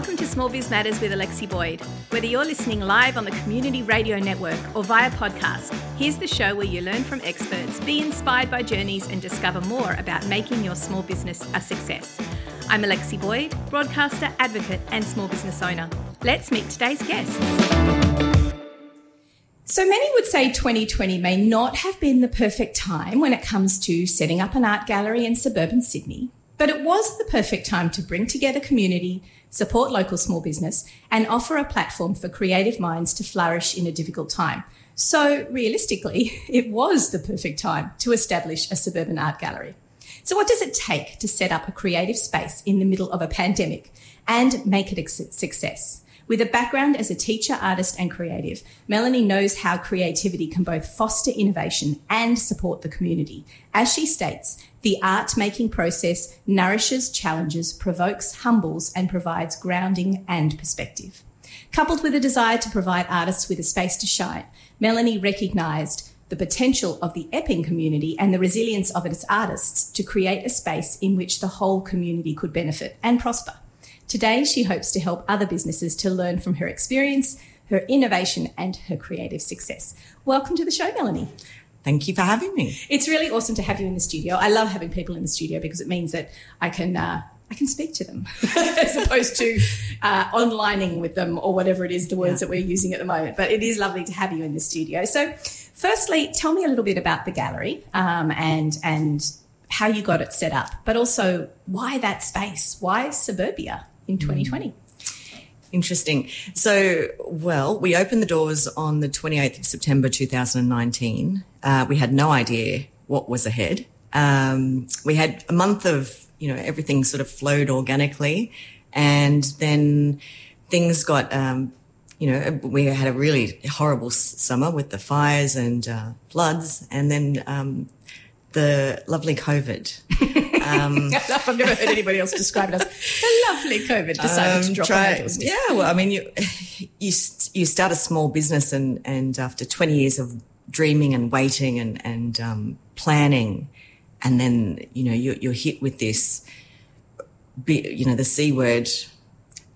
Welcome to Small Biz Matters with Alexi Boyd. Whether you're listening live on the Community Radio Network or via podcast, here's the show where you learn from experts, be inspired by journeys, and discover more about making your small business a success. I'm Alexi Boyd, broadcaster, advocate, and small business owner. Let's meet today's guests. So many would say 2020 may not have been the perfect time when it comes to setting up an art gallery in suburban Sydney, but it was the perfect time to bring together community, support local small business, and offer a platform for creative minds to flourish in a difficult time. So, realistically, it was the perfect time to establish a suburban art gallery. So, what does it take to set up a creative space in the middle of a pandemic and make it a success? With a background as a teacher, artist, and creative, Melony knows how creativity can both foster innovation and support the community. As she states, the art making process nourishes, challenges, provokes, humbles, and provides grounding and perspective. Coupled with a desire to provide artists with a space to shine, Melony recognised the potential of the Epping community and the resilience of its artists to create a space in which the whole community could benefit and prosper. Today, she hopes to help other businesses to learn from her experience, her innovation, and her creative success. Welcome to the show, Melony. Thank you for having me. It's really awesome to have you in the studio. I love having people in the studio because it means that I can uh, I can speak to them as opposed to uh, onlining with them or whatever it is the words yeah. that we're using at the moment. But it is lovely to have you in the studio. So, firstly, tell me a little bit about the gallery um, and and how you got it set up, but also why that space, why suburbia in 2020. Interesting. So, well, we opened the doors on the 28th of September 2019. Uh, we had no idea what was ahead. Um, we had a month of, you know, everything sort of flowed organically. And then things got, um, you know, we had a really horrible summer with the fires and uh, floods. And then um, the lovely COVID. Um, I've never heard anybody else describe it as the lovely COVID decided um, to drop try, on Yeah, well, I mean, you, you you start a small business, and and after twenty years of dreaming and waiting and and um, planning, and then you know you're, you're hit with this, you know, the c word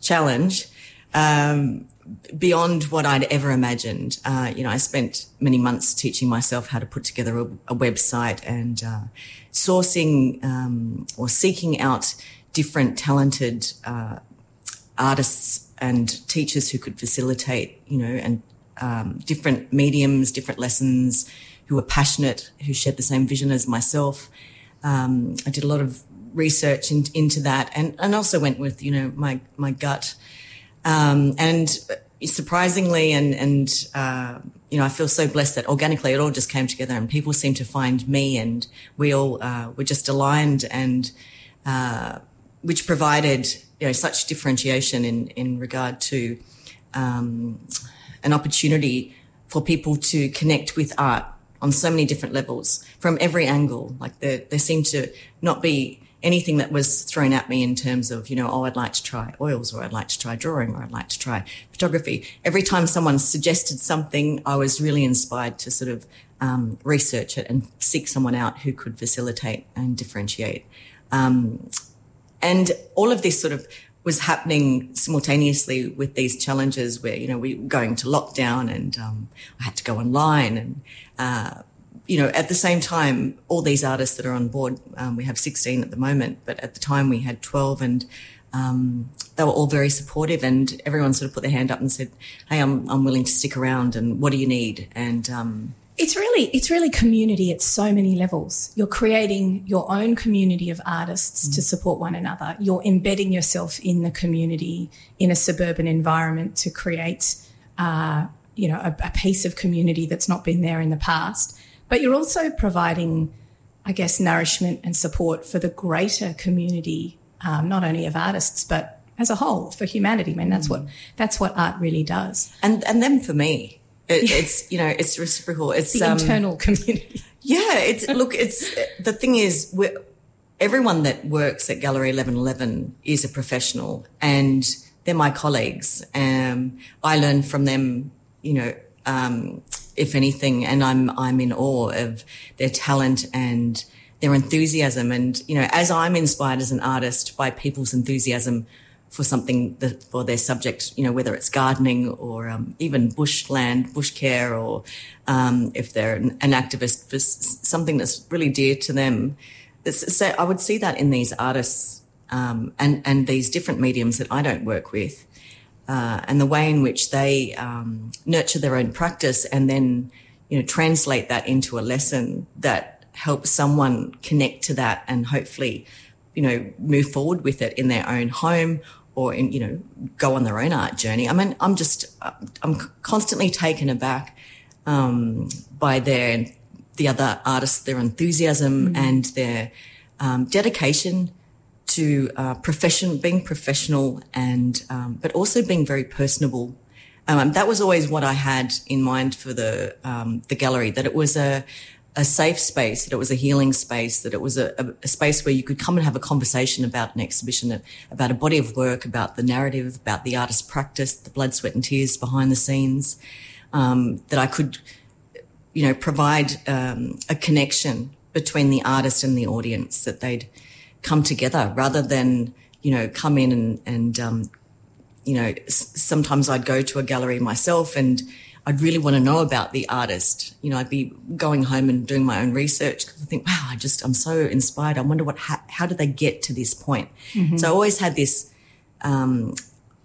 challenge. Um, beyond what I'd ever imagined. Uh, you know, I spent many months teaching myself how to put together a, a website and uh, sourcing um, or seeking out different talented uh, artists and teachers who could facilitate, you know, and um, different mediums, different lessons, who were passionate, who shared the same vision as myself. Um, I did a lot of research in, into that, and and also went with you know my my gut um, and surprisingly, and and uh, you know, I feel so blessed that organically it all just came together, and people seem to find me, and we all uh, were just aligned, and uh, which provided you know such differentiation in in regard to um, an opportunity for people to connect with art on so many different levels from every angle. Like there, there seemed to not be anything that was thrown at me in terms of, you know, oh, I'd like to try oils or I'd like to try drawing or I'd like to try photography. Every time someone suggested something, I was really inspired to sort of um, research it and seek someone out who could facilitate and differentiate. Um, and all of this sort of was happening simultaneously with these challenges where, you know, we were going to lockdown and um, I had to go online and, uh, you know, at the same time, all these artists that are on board, um, we have 16 at the moment, but at the time we had 12 and um, they were all very supportive and everyone sort of put their hand up and said, Hey, I'm, I'm willing to stick around and what do you need? And, um, it's really it's really community at so many levels. You're creating your own community of artists mm. to support one another. You're embedding yourself in the community in a suburban environment to create, uh, you know, a, a piece of community that's not been there in the past. But you're also providing, I guess, nourishment and support for the greater community, um, not only of artists, but as a whole for humanity. I mean, that's what that's what art really does. And and then for me, it, it's you know it's reciprocal. It's the um, internal community. Yeah, it's look. It's the thing is, everyone that works at Gallery Eleven Eleven is a professional, and they're my colleagues. Um, I learn from them. You know, um, if anything, and I'm I'm in awe of their talent and their enthusiasm. And you know, as I'm inspired as an artist by people's enthusiasm for something that, for their subject, you know, whether it's gardening or um, even bushland, bush care, or um, if they're an, an, activist for something that's really dear to them. So I would see that in these artists um, and and these different mediums that I don't work with, uh, and the way in which they um, nurture their own practice and then you know translate that into a lesson that helps someone connect to that and hopefully you know move forward with it in their own home or in, you know, go on their own art journey. I mean, I'm just, I'm constantly taken aback um, by their, the other artists, their enthusiasm mm. and their um, dedication to uh, profession, being professional and, um, but also being very personable. Um, that was always what I had in mind for the, um, the gallery, that it was a, a safe space, that it was a healing space, that it was a, a, space where you could come and have a conversation about an exhibition, about a body of work, about the narrative, about the artist's practice, the blood, sweat and tears behind the scenes, um, that I could, you know, provide um, a connection between the artist and the audience, that they'd come together rather than, you know, come in and, and um, you know, s- sometimes I'd go to a gallery myself and, I'd really want to know about the artist. You know, I'd be going home and doing my own research because I think, wow, I just, I'm so inspired. I wonder what, how, how did they get to this point? Mm-hmm. So I always had this, um,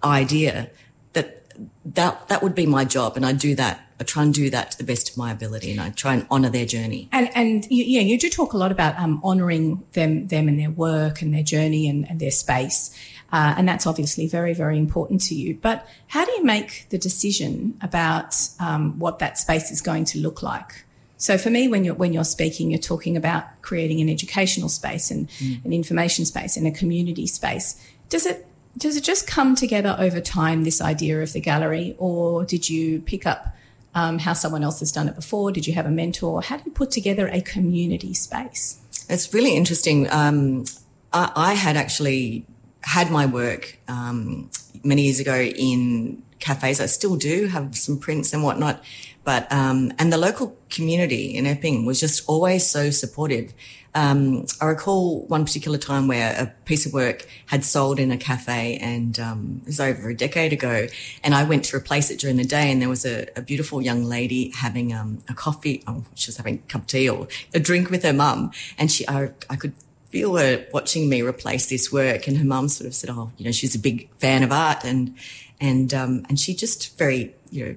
idea that that, that would be my job. And I do that. I try and do that to the best of my ability and I try and honor their journey. And, and you, yeah, you do talk a lot about, um, honoring them, them and their work and their journey and, and their space. Uh, and that's obviously very, very important to you. But how do you make the decision about um, what that space is going to look like? So for me, when you're when you're speaking, you're talking about creating an educational space and mm. an information space and a community space. Does it does it just come together over time? This idea of the gallery, or did you pick up um, how someone else has done it before? Did you have a mentor? How do you put together a community space? It's really interesting. Um, I, I, had actually had my work um, many years ago in cafes. I still do have some prints and whatnot, but um, and the local community in Epping was just always so supportive. Um, I recall one particular time where a piece of work had sold in a cafe, and um, it was over a decade ago. And I went to replace it during the day, and there was a, a beautiful young lady having um, a coffee. Oh, she was having a cup of tea or a drink with her mum, and she I, I could feel her watching me replace this work. And her mum sort of said, "Oh, you know, she's a big fan of art," and and um, and she just very you know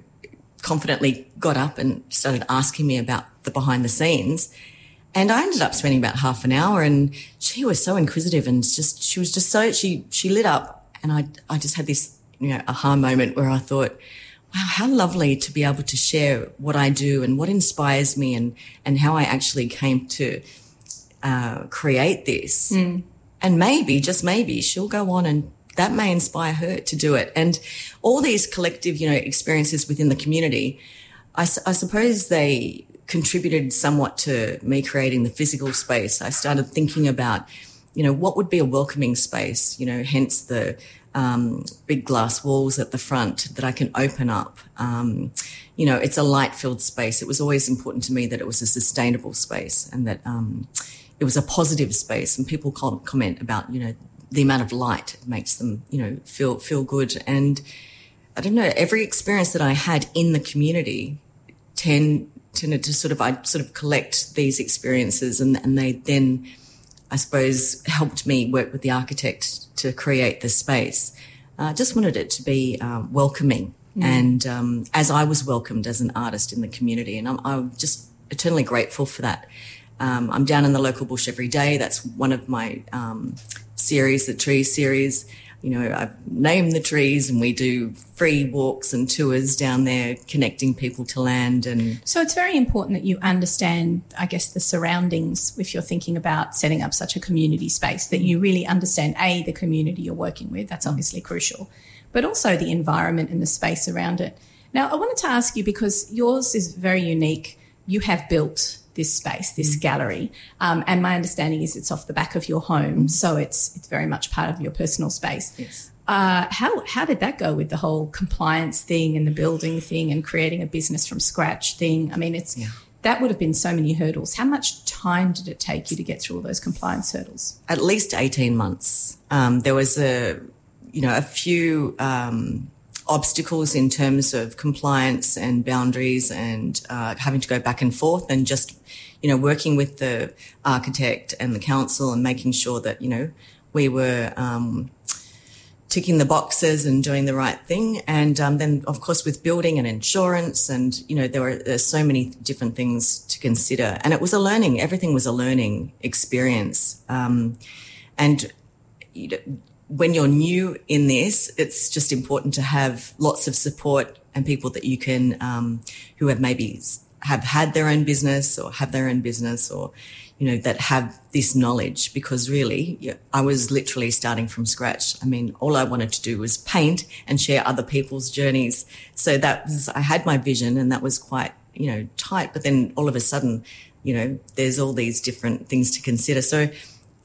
confidently got up and started asking me about the behind the scenes. And I ended up spending about half an hour, and she was so inquisitive and just she was just so she she lit up, and I I just had this you know aha moment where I thought, wow, how lovely to be able to share what I do and what inspires me, and and how I actually came to uh, create this. Mm. And maybe, just maybe, she'll go on and that may inspire her to do it. And all these collective, you know, experiences within the community, I, I suppose they contributed somewhat to me creating the physical space. I started thinking about, you know, what would be a welcoming space, you know, hence the um, big glass walls at the front that I can open up. Um, you know, it's a light filled space. It was always important to me that it was a sustainable space and that, um, it was a positive space and people comment about, you know, the amount of light it makes them, you know, feel, feel good. And I don't know, every experience that I had in the community tend, tended to sort of, I sort of collect these experiences and, and they then, I suppose, helped me work with the architect to create the space. I uh, just wanted it to be um, welcoming. Mm. And um, as I was welcomed as an artist in the community, and I'm, I'm just eternally grateful for that. Um, I'm down in the local bush every day. That's one of my um, series, the tree series. You know, I've named the trees and we do free walks and tours down there, connecting people to land. And so it's very important that you understand, I guess, the surroundings if you're thinking about setting up such a community space, that you really understand A, the community you're working with. That's obviously crucial, but also the environment and the space around it. Now, I wanted to ask you because yours is very unique. You have built this space, this mm. gallery. Um, and my understanding is it's off the back of your home, so it's it's very much part of your personal space. Yes. Uh, how how did that go with the whole compliance thing and the building thing and creating a business from scratch thing? I mean, it's yeah. that would have been so many hurdles. How much time did it take you to get through all those compliance hurdles? At least eighteen months. Um, there was a you know, a few um, obstacles in terms of compliance and boundaries and uh, having to go back and forth and just, you know, working with the architect and the council and making sure that, you know, we were um, ticking the boxes and doing the right thing. And um, then, of course, with building and insurance, and you know, there were so many different things to consider. And it was a learning. Everything was a learning experience. Um, and you know, when you're new in this, it's just important to have lots of support and people that you can, um, who have maybe have had their own business or have their own business or, you know, that have this knowledge because really yeah, I was literally starting from scratch. I mean, all I wanted to do was paint and share other people's journeys. So that was, I had my vision and that was quite, you know, tight. But then all of a sudden, you know, there's all these different things to consider. So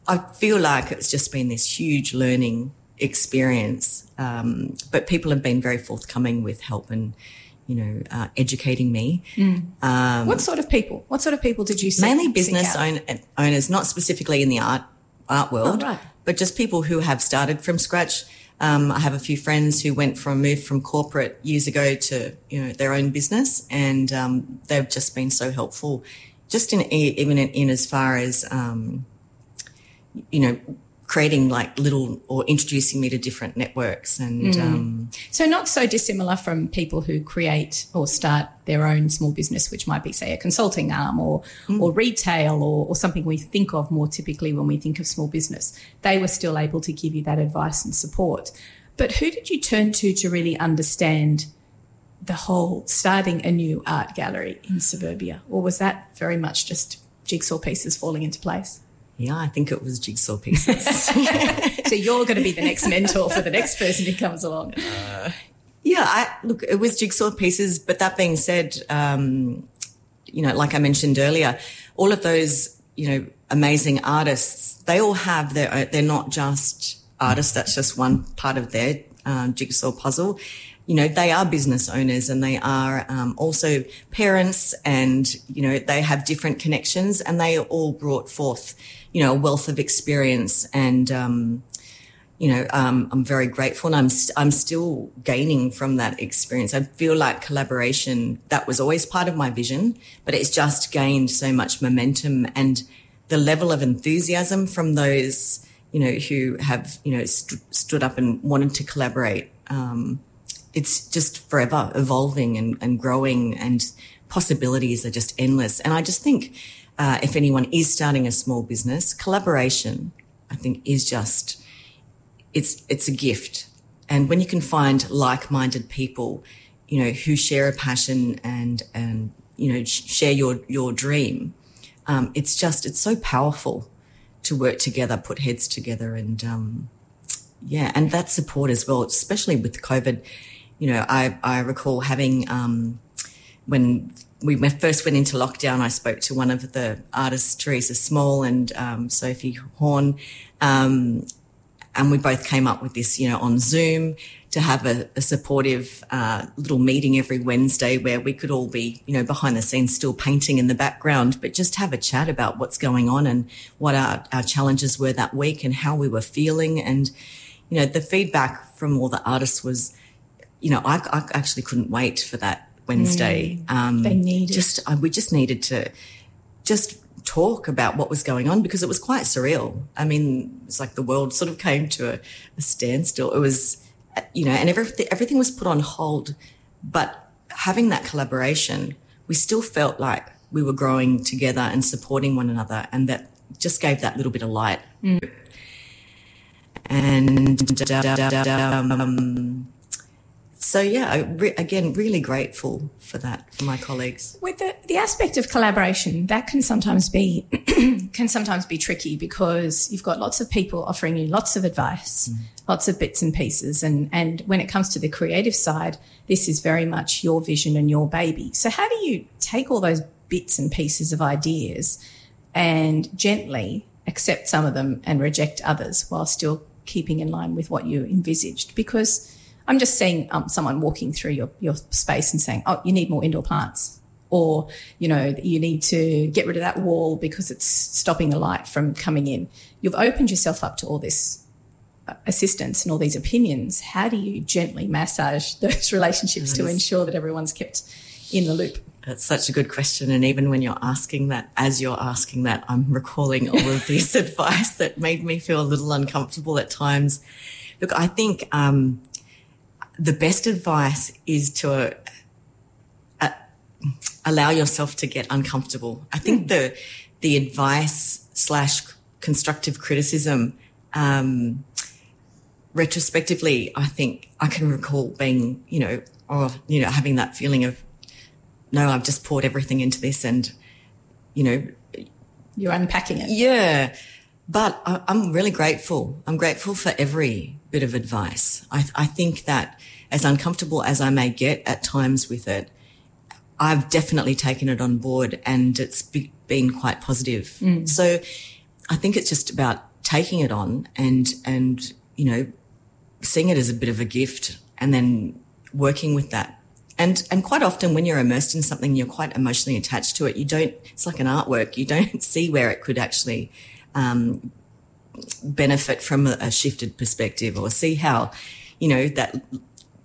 I feel like it's just been this huge learning experience. Um, but people have been very forthcoming with help and, you know, uh, educating me. Mm. Um, what sort of people? What sort of people did you see? Mainly business own, owners, not specifically in the art art world, oh, right. but just people who have started from scratch. Um, I have a few friends who went from moved from corporate years ago to you know their own business, and um, they've just been so helpful. Just in even in, in as far as um, you know creating like little or introducing me to different networks and mm. um, so not so dissimilar from people who create or start their own small business which might be say a consulting arm or mm. or retail or, or something we think of more typically when we think of small business they were still able to give you that advice and support but who did you turn to to really understand the whole starting a new art gallery in suburbia or was that very much just jigsaw pieces falling into place yeah, I think it was jigsaw pieces. so you're going to be the next mentor for the next person who comes along. Uh, yeah, I, look, it was jigsaw pieces. But that being said, um, you know, like I mentioned earlier, all of those, you know, amazing artists, they all have their, they're not just artists. That's just one part of their uh, jigsaw puzzle you know, they are business owners and they are um, also parents and, you know, they have different connections and they all brought forth, you know, a wealth of experience and, um, you know, um, I'm very grateful and I'm, st- I'm still gaining from that experience. I feel like collaboration, that was always part of my vision, but it's just gained so much momentum and the level of enthusiasm from those, you know, who have, you know, st- stood up and wanted to collaborate. Um, it's just forever evolving and, and growing and possibilities are just endless. And I just think uh, if anyone is starting a small business, collaboration, I think, is just it's it's a gift. And when you can find like-minded people, you know, who share a passion and and you know share your your dream, um, it's just it's so powerful to work together, put heads together, and um, yeah, and that support as well, especially with COVID. You know, I, I recall having, um, when we first went into lockdown, I spoke to one of the artists, Teresa Small and um, Sophie Horn, um, and we both came up with this, you know, on Zoom to have a, a supportive uh, little meeting every Wednesday where we could all be, you know, behind the scenes still painting in the background, but just have a chat about what's going on and what our, our challenges were that week and how we were feeling. And, you know, the feedback from all the artists was, you know, I, I actually couldn't wait for that Wednesday. Mm, um, they needed just I, we just needed to just talk about what was going on because it was quite surreal. I mean, it's like the world sort of came to a, a standstill. It was, you know, and everything everything was put on hold, but having that collaboration, we still felt like we were growing together and supporting one another, and that just gave that little bit of light. Mm. And um, so yeah, re- again, really grateful for that for my colleagues. With the, the aspect of collaboration, that can sometimes be can sometimes be tricky because you've got lots of people offering you lots of advice, mm. lots of bits and pieces, and and when it comes to the creative side, this is very much your vision and your baby. So how do you take all those bits and pieces of ideas and gently accept some of them and reject others while still keeping in line with what you envisaged? Because I'm just seeing um, someone walking through your, your space and saying, oh, you need more indoor plants. Or, you know, you need to get rid of that wall because it's stopping the light from coming in. You've opened yourself up to all this assistance and all these opinions, how do you gently massage those relationships to ensure that everyone's kept in the loop? That's such a good question. And even when you're asking that, as you're asking that, I'm recalling all of this advice that made me feel a little uncomfortable at times. Look, I think um, the best advice is to uh, allow yourself to get uncomfortable. I think mm. the the advice slash constructive criticism um, retrospectively, I think I can recall being, you know, or, you know, having that feeling of, no, I've just poured everything into this and, you know, you're unpacking it. Yeah. But I, am really grateful. I'm grateful for every bit of advice. I, I think that as uncomfortable as I may get at times with it, I've definitely taken it on board and it's be, been quite positive. Mm. So I think it's just about taking it on and, and, you know, seeing it as a bit of a gift and then working with that. And, and quite often when you're immersed in something, you're quite emotionally attached to it. You don't, it's like an artwork. You don't see where it could actually, um, benefit from a, a shifted perspective or see how, you know, that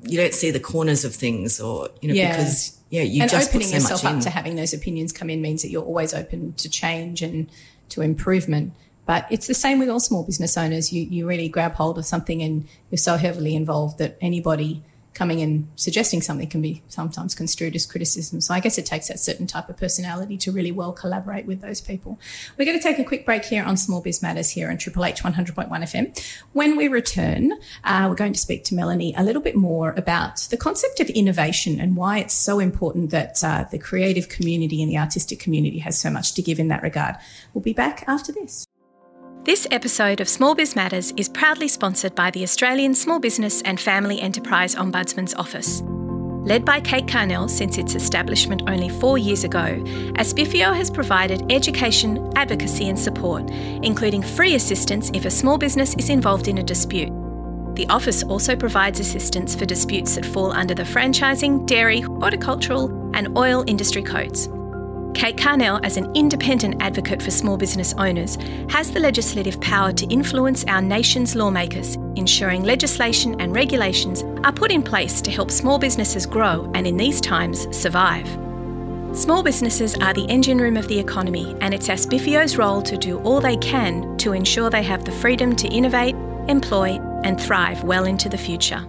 you don't see the corners of things or, you know, yeah. because yeah, you and just opening so yourself up in. to having those opinions come in means that you're always open to change and to improvement. But it's the same with all small business owners. You you really grab hold of something and you're so heavily involved that anybody coming and suggesting something can be sometimes construed as criticism. So I guess it takes that certain type of personality to really well collaborate with those people. We're going to take a quick break here on Small Biz Matters here on Triple H 100.1 FM. When we return, uh, we're going to speak to Melony a little bit more about the concept of innovation and why it's so important that uh, the creative community and the artistic community has so much to give in that regard. We'll be back after this. This episode of Small Biz Matters is proudly sponsored by the Australian Small Business and Family Enterprise Ombudsman's Office. Led by Kate Carnell since its establishment only four years ago, ASBFEO has provided education, advocacy, and support, including free assistance if a small business is involved in a dispute. The office also provides assistance for disputes that fall under the franchising, dairy, horticultural, and oil industry codes. Kate Carnell, as an independent advocate for small business owners, has the legislative power to influence our nation's lawmakers, ensuring legislation and regulations are put in place to help small businesses grow and, in these times, survive. Small businesses are the engine room of the economy, and it's ASBFEO's role to do all they can to ensure they have the freedom to innovate, employ, and thrive well into the future.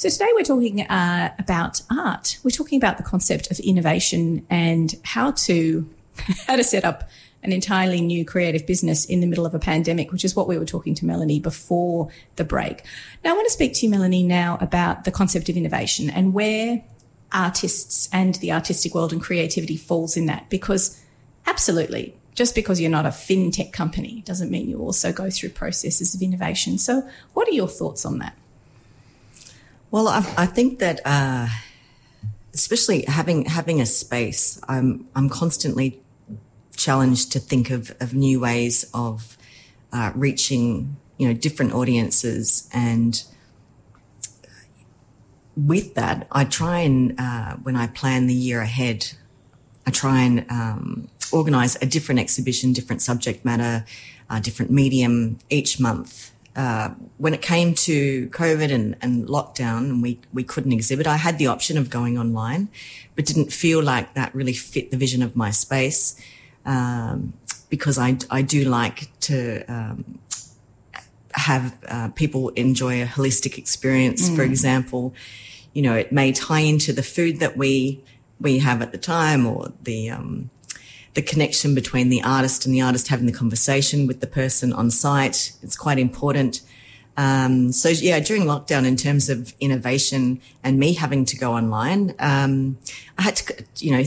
So today we're talking uh, about art. We're talking about the concept of innovation and how to how to set up an entirely new creative business in the middle of a pandemic, which is what we were talking to Melony before the break. Now I want to speak to you, Melony, now about the concept of innovation and where artists and the artistic world and creativity falls in that because absolutely just because you're not a fintech company doesn't mean you also go through processes of innovation. So what are your thoughts on that? Well, I, I think that, uh, especially having having a space, I'm I'm constantly challenged to think of of new ways of uh, reaching you know different audiences. And with that i try and uh, when i plan the year ahead i try and um, organize a different exhibition different subject matter uh, different medium each month uh, when it came to COVID and, and lockdown and we, we couldn't exhibit, I had the option of going online, but didn't feel like that really fit the vision of my space. Um, because I, I do like to, um, have uh, people enjoy a holistic experience. Mm. For example, you know, it may tie into the food that we, we have at the time or the, um, the connection between the artist and the artist having the conversation with the person on site. It's quite important. Um, so yeah, during lockdown, in terms of innovation and me having to go online, um, I had to, you know,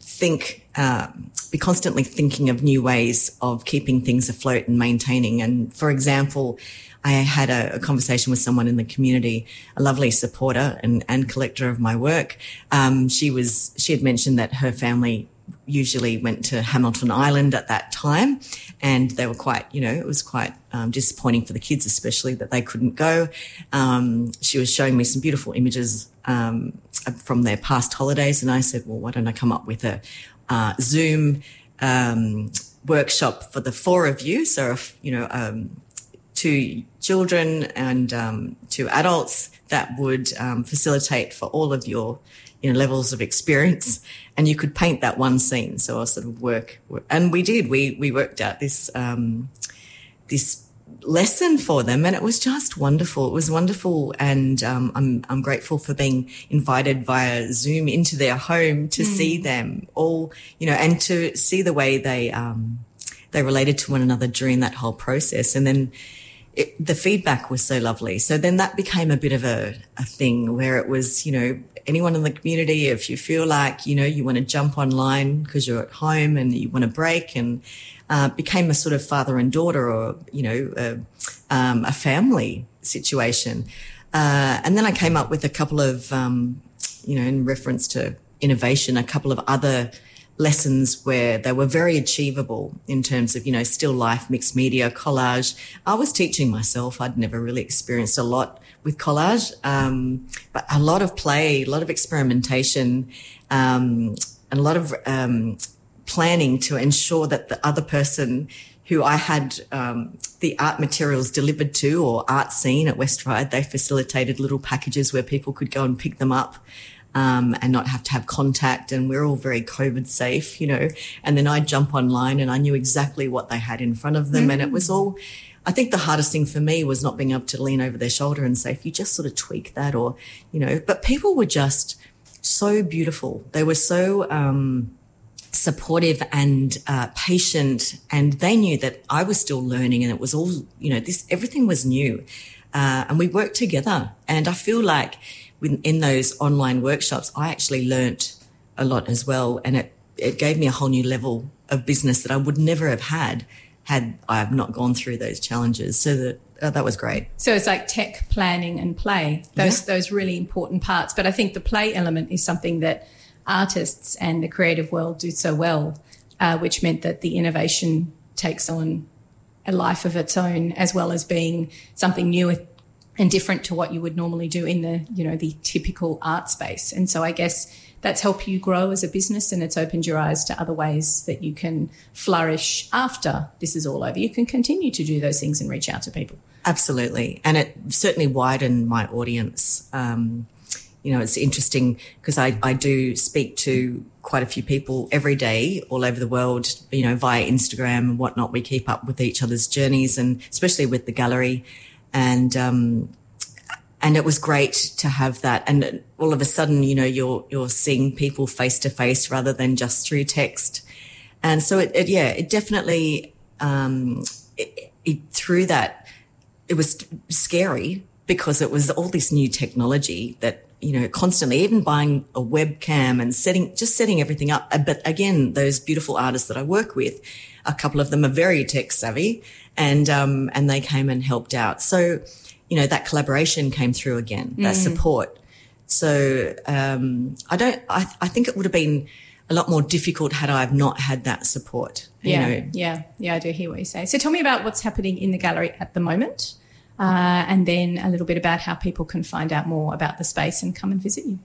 think, uh, be constantly thinking of new ways of keeping things afloat and maintaining. And for example, I had a, a, conversation with someone in the community, a lovely supporter and, and collector of my work. Um, she was, she had mentioned that her family usually went to Hamilton Island at that time. And they were quite, you know, it was quite um, disappointing for the kids, especially that they couldn't go. Um, she was showing me some beautiful images um, from their past holidays. And I said, well, why don't I come up with a uh, Zoom um, workshop for the four of you. So, you know, um, two children and um, two adults that would facilitate for all of your you know levels of experience and you could paint that one scene. So i sort of work, work and we did. We we worked out this um, this lesson for them and it was just wonderful. It was wonderful and um, I'm, I'm grateful for being invited via zoom into their home to mm. see them all you know and to see the way they um, they related to one another during that whole process. And then it, the feedback was so lovely so then that became a bit of a, a thing where it was you know anyone in the community if you feel like you know you want to jump online because you're at home and you want to break and uh, became a sort of father and daughter or, you know, a, um, a family situation. Uh, and then I came up with a couple of, um, you know, in reference to innovation, a couple of other lessons where they were very achievable in terms of, you know, still life, mixed media, collage. I was teaching myself. I'd never really experienced a lot with collage, um, but a lot of play, a lot of experimentation, um, and a lot of um, planning to ensure that the other person who I had um, the art materials delivered to or art scene at West Ryde, they facilitated little packages where people could go and pick them up. Um, and not have to have contact. And we're all very COVID safe, you know. And then I'd jump online and I knew exactly what they had in front of them. Mm. And it was all, I think the hardest thing for me was not being able to lean over their shoulder and say, if you just sort of tweak that or, you know, but people were just so beautiful. They were so, um, supportive and uh, patient and they knew that i was still learning and it was all you know this everything was new uh, and we worked together and i feel like in those online workshops i actually learnt a lot as well and it, it gave me a whole new level of business that i would never have had had i have not gone through those challenges. So that uh, that was great. So it's like tech planning and play those yeah. those really important parts. But i think the play element is something that artists and the creative world do so well, uh, which meant that the innovation takes on a life of its own, as well as being something new and different to what you would normally do in the you know the typical art space. And so I guess that's helped you grow as a business and it's opened your eyes to other ways that you can flourish after this is all over. You can continue to do those things and reach out to people. Absolutely. And it certainly widened my audience. Um, you know, it's interesting because I, I do speak to quite a few people every day all over the world, you know, via Instagram and whatnot. We keep up with each other's journeys and especially with the gallery. And, um, and it was great to have that. And all of a sudden, you know, you're, you're seeing people face to face rather than just through text. And so it, it yeah, it definitely, um, it, it, through that, it was scary because it was all this new technology that you know, constantly, even buying a webcam and setting, just setting everything up. But again, those beautiful artists that I work with, a couple of them are very tech savvy and, um, and they came and helped out. So, you know, that collaboration came through again, that mm. support. So, um, I don't, I, I think it would have been a lot more difficult had I have not had that support. Yeah. Know. Yeah. Yeah. I do hear what you say. So tell me about what's happening in the gallery at the moment uh, and then a little bit about how people can find out more about the space and come and visit you.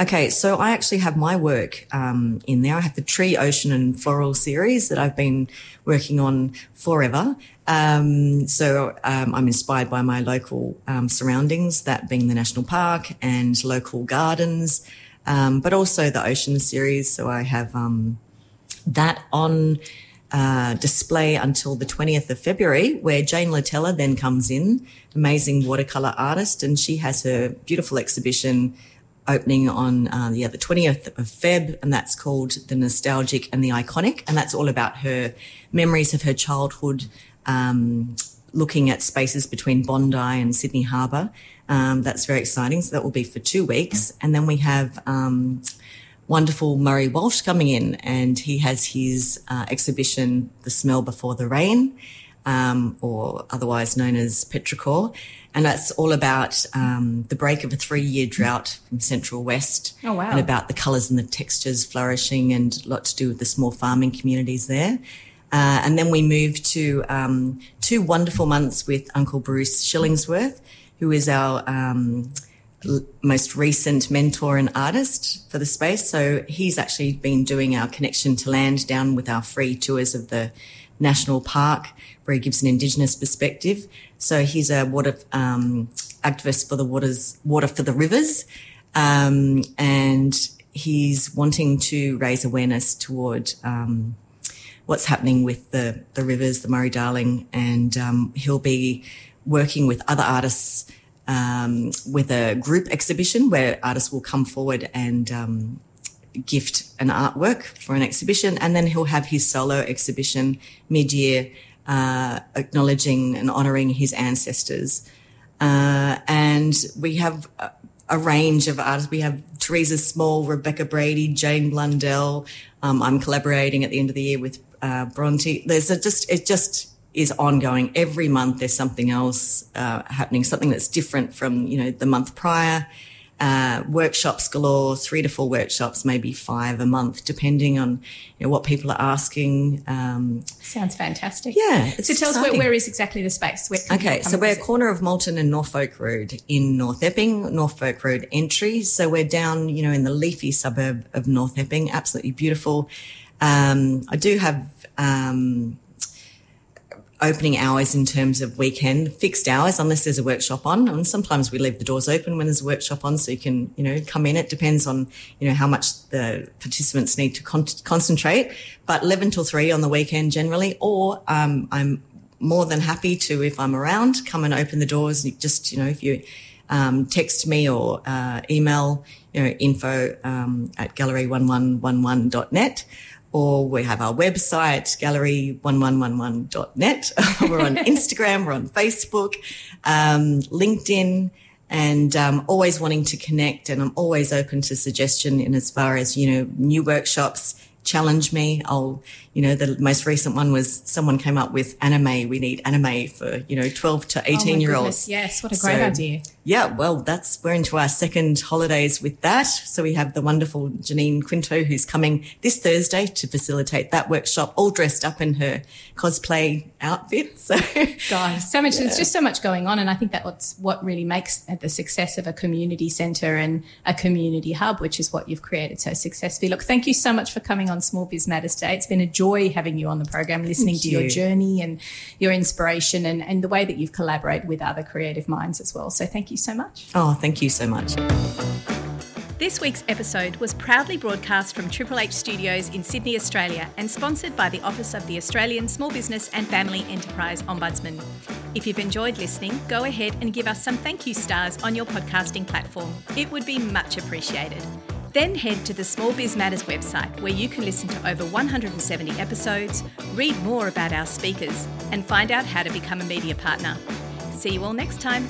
Okay, so I actually have my work um, in there. I have the tree, ocean, and floral series that I've been working on forever. Um, so um, I'm inspired by my local um, surroundings, that being the national park and local gardens, um, but also the ocean series. So I have um, that on uh, display until the 20th of February, where Jane Latella then comes in, amazing watercolor artist, and she has her beautiful exhibition opening on uh, yeah, the 20th of Feb, and that's called The Nostalgic and the Iconic, and that's all about her memories of her childhood, um, looking at spaces between Bondi and Sydney Harbour. Um, that's very exciting. So that will be for two weeks, and then we have. Um, wonderful Murray Walsh coming in, and he has his uh, exhibition, The Smell Before the Rain, um, or otherwise known as Petrichor. And that's all about um, the break of a three year drought from Central West. Oh, wow. And about the colours and the textures flourishing and a lot to do with the small farming communities there. Uh, and then we moved to um, two wonderful months with Uncle Bruce Shillingsworth, who is our um, most recent mentor and artist for the space. So he's actually been doing our connection to land down with our free tours of the national park, where he gives an Indigenous perspective. So he's a water um, activist for the waters, water for the rivers, um, and he's wanting to raise awareness toward um, what's happening with the the rivers, the Murray Darling, and um, he'll be working with other artists um, with a group exhibition where artists will come forward and um, gift an artwork for an exhibition, and then he'll have his solo exhibition mid-year, uh, acknowledging and honouring his ancestors. Uh, and we have a, range of artists. We have Teresa Small, Rebecca Brady, Jane Blundell. Um, I'm collaborating at the end of the year with uh, Bronte. There's a just it just is ongoing. Every month there's something else uh, happening, something that's different from you know the month prior. Uh, workshops galore, three to four workshops, maybe five a month, depending on you know, what people are asking. Um, Sounds fantastic. Yeah. So tell exciting. us where, where is exactly the space? okay, so we're a corner of Malton and Norfolk Road in North Epping, Norfolk Road entry. So we're down, you know, in the leafy suburb of North Epping. Absolutely beautiful. Um, I do have um, opening hours in terms of weekend fixed hours unless there's a workshop on. And sometimes we leave the doors open when there's a workshop on so you can you know come in. It depends on you know how much the participants need to con- concentrate. But 11 till 3 on the weekend generally or um, i'm more than happy to if i'm around come and open the doors just you know if you um, text me or uh, email you know info um, at gallery1111.net or we have our website, gallery1111.net. we're on Instagram, we're on Facebook, um, LinkedIn, and um, always wanting to connect. And I'm always open to suggestion in as far as, you know, new workshops, challenge me. I'll, you know, the most recent one was someone came up with anime. We need anime for, you know, 12 to 18 oh year olds. Yes. What a great so, idea. Yeah. Well, that's, we're into our second holidays with that. So we have the wonderful Janine Quinto who's coming this Thursday to facilitate that workshop, all dressed up in her cosplay outfit. So, guys, so much, yeah. there's just so much going on. And I think that what's what really makes the success of a community center and a community hub, which is what you've created so successfully. Look, thank you so much for coming on Small Biz Matters today. It's been a joy having you on the program, listening Thank to you. your journey and your inspiration and, and the way that you've collaborated with other creative minds as well. So thank you so much. Oh, thank you so much. This week's episode was proudly broadcast from Triple H Studios in Sydney, Australia, and sponsored by the Office of the Australian Small Business and Family Enterprise Ombudsman. If you've enjoyed listening, go ahead and give us some thank you stars on your podcasting platform. It would be much appreciated. Then head to the Small Biz Matters website where you can listen to over 170 episodes, read more about our speakers, and find out how to become a media partner. See you all next time.